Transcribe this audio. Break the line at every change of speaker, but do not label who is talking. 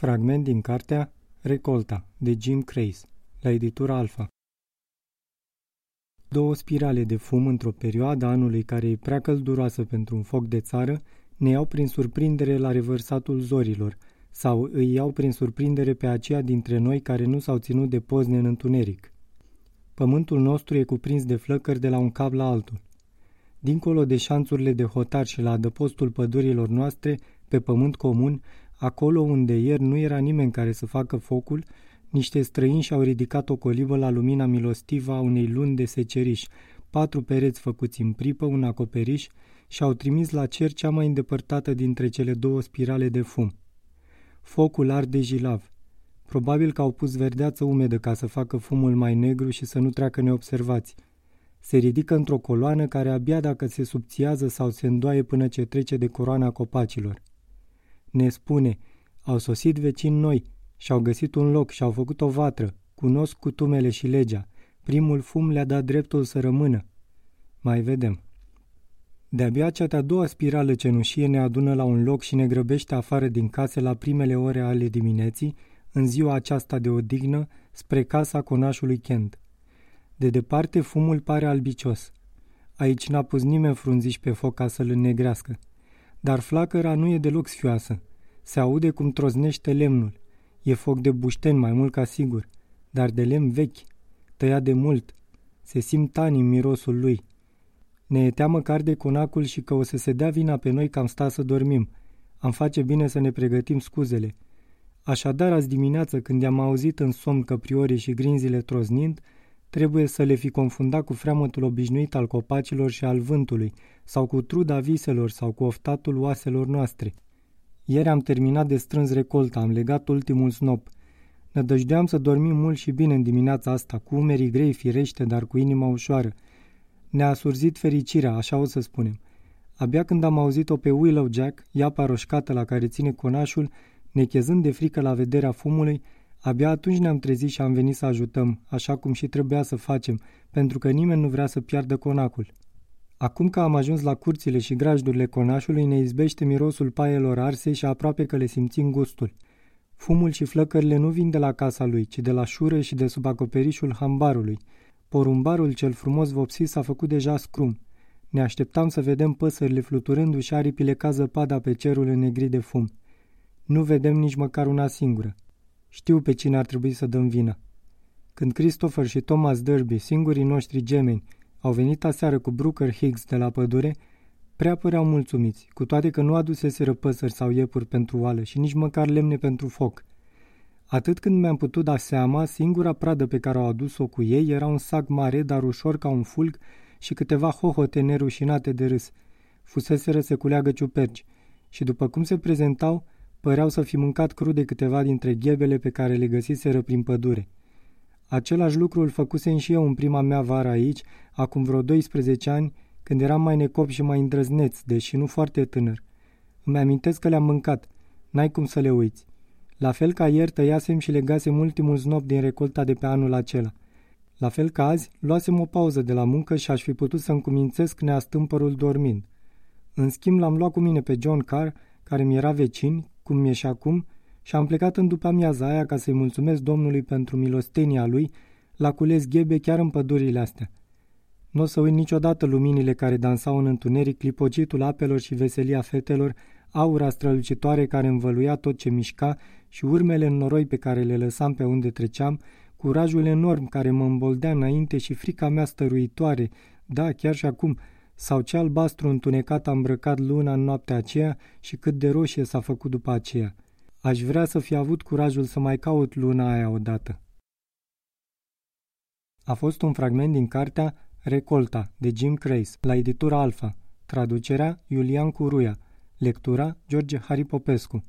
Fragment din cartea Recolta, de Jim Crace, la editura Alfa. Două spirale de fum într-o perioadă anului care e prea călduroasă pentru un foc de țară ne iau prin surprindere la revărsatul zorilor sau îi iau prin surprindere pe aceia dintre noi care nu s-au ținut de pozne în întuneric. Pământul nostru e cuprins de flăcări de la un cap la altul. Dincolo de șanțurile de hotar și la adăpostul pădurilor noastre, pe pământ comun, Acolo unde ieri nu era nimeni care să facă focul, niște străini și-au ridicat o colibă la lumina milostivă a unei luni de seceriș, patru pereți făcuți în pripă, un acoperiș, și au trimis la cer cea mai îndepărtată dintre cele două spirale de fum. Focul arde jilav. Probabil că au pus verdeață umedă ca să facă fumul mai negru și să nu treacă neobservați. Se ridică într-o coloană care abia dacă se subțiază sau se îndoaie până ce trece de coroana copacilor ne spune, au sosit vecini noi și-au găsit un loc și-au făcut o vatră, cunosc cutumele și legea, primul fum le-a dat dreptul să rămână. Mai vedem. De-abia cea de-a doua spirală cenușie ne adună la un loc și ne grăbește afară din case la primele ore ale dimineții, în ziua aceasta de odihnă, spre casa conașului Kent. De departe, fumul pare albicios. Aici n-a pus nimeni frunziși pe foc ca să-l înnegrească. Dar flacăra nu e deloc sfioasă. Se aude cum troznește lemnul. E foc de bușten mai mult ca sigur, dar de lemn vechi, tăiat de mult. Se simt ani în mirosul lui. Ne e teamă că arde conacul și că o să se dea vina pe noi că am stat să dormim. Am face bine să ne pregătim scuzele. Așadar, azi dimineață, când i-am auzit în somn căpriorii și grinzile troznind, trebuie să le fi confundat cu freamătul obișnuit al copacilor și al vântului, sau cu truda viselor sau cu oftatul oaselor noastre. Ieri am terminat de strâns recolta, am legat ultimul snop. Nădăjdeam să dormim mult și bine în dimineața asta, cu umerii grei firește, dar cu inima ușoară. Ne-a surzit fericirea, așa o să spunem. Abia când am auzit-o pe Willow Jack, iapa roșcată la care ține conașul, nechezând de frică la vederea fumului, abia atunci ne-am trezit și am venit să ajutăm, așa cum și trebuia să facem, pentru că nimeni nu vrea să piardă conacul. Acum că am ajuns la curțile și grajdurile conașului, ne izbește mirosul paielor arse și aproape că le simțim gustul. Fumul și flăcările nu vin de la casa lui, ci de la șură și de sub acoperișul hambarului. Porumbarul cel frumos vopsit s-a făcut deja scrum. Ne așteptam să vedem păsările fluturându-și aripile ca zăpada pe cerul înnegrit de fum. Nu vedem nici măcar una singură. Știu pe cine ar trebui să dăm vina. Când Christopher și Thomas Derby, singurii noștri gemeni, au venit aseară cu Brooker Higgs de la pădure, prea păreau mulțumiți, cu toate că nu aduseseră păsări sau iepuri pentru oală și nici măcar lemne pentru foc. Atât când mi-am putut da seama, singura pradă pe care au adus-o cu ei era un sac mare, dar ușor ca un fulg, și câteva hohote nerușinate de râs. Fuseseră să culeagă ciuperci și după cum se prezentau, păreau să fi mâncat crude câteva dintre ghebele pe care le găsiseră prin pădure. Același lucru îl făcusem și eu în prima mea vară aici, acum vreo 12 ani, când eram mai necop și mai îndrăzneț, deși nu foarte tânăr. Îmi amintesc că le-am mâncat, n-ai cum să le uiți. La fel ca ieri tăiasem și legasem ultimul snop din recolta de pe anul acela. La fel ca azi, luasem o pauză de la muncă și aș fi putut să-mi cumințesc neastâmpărul dormind. În schimb, l-am luat cu mine pe John Carr, care mi era vecin, cum mi-e și acum, și am plecat în după amiaza aia ca să-i mulțumesc Domnului pentru milostenia lui, la cules ghebe chiar în pădurile astea. Nu o să uit niciodată luminile care dansau în întuneric, clipocitul apelor și veselia fetelor, aura strălucitoare care învăluia tot ce mișca și urmele în noroi pe care le lăsam pe unde treceam, curajul enorm care mă îmboldea înainte și frica mea stăruitoare, da, chiar și acum, sau ce albastru întunecat a îmbrăcat luna în noaptea aceea și cât de roșie s-a făcut după aceea. Aș vrea să fi avut curajul să mai caut luna aia odată. A fost un fragment din cartea Recolta, de Jim Crace, la editura Alfa. Traducerea Iulian Curuia. Lectura George Haripopescu.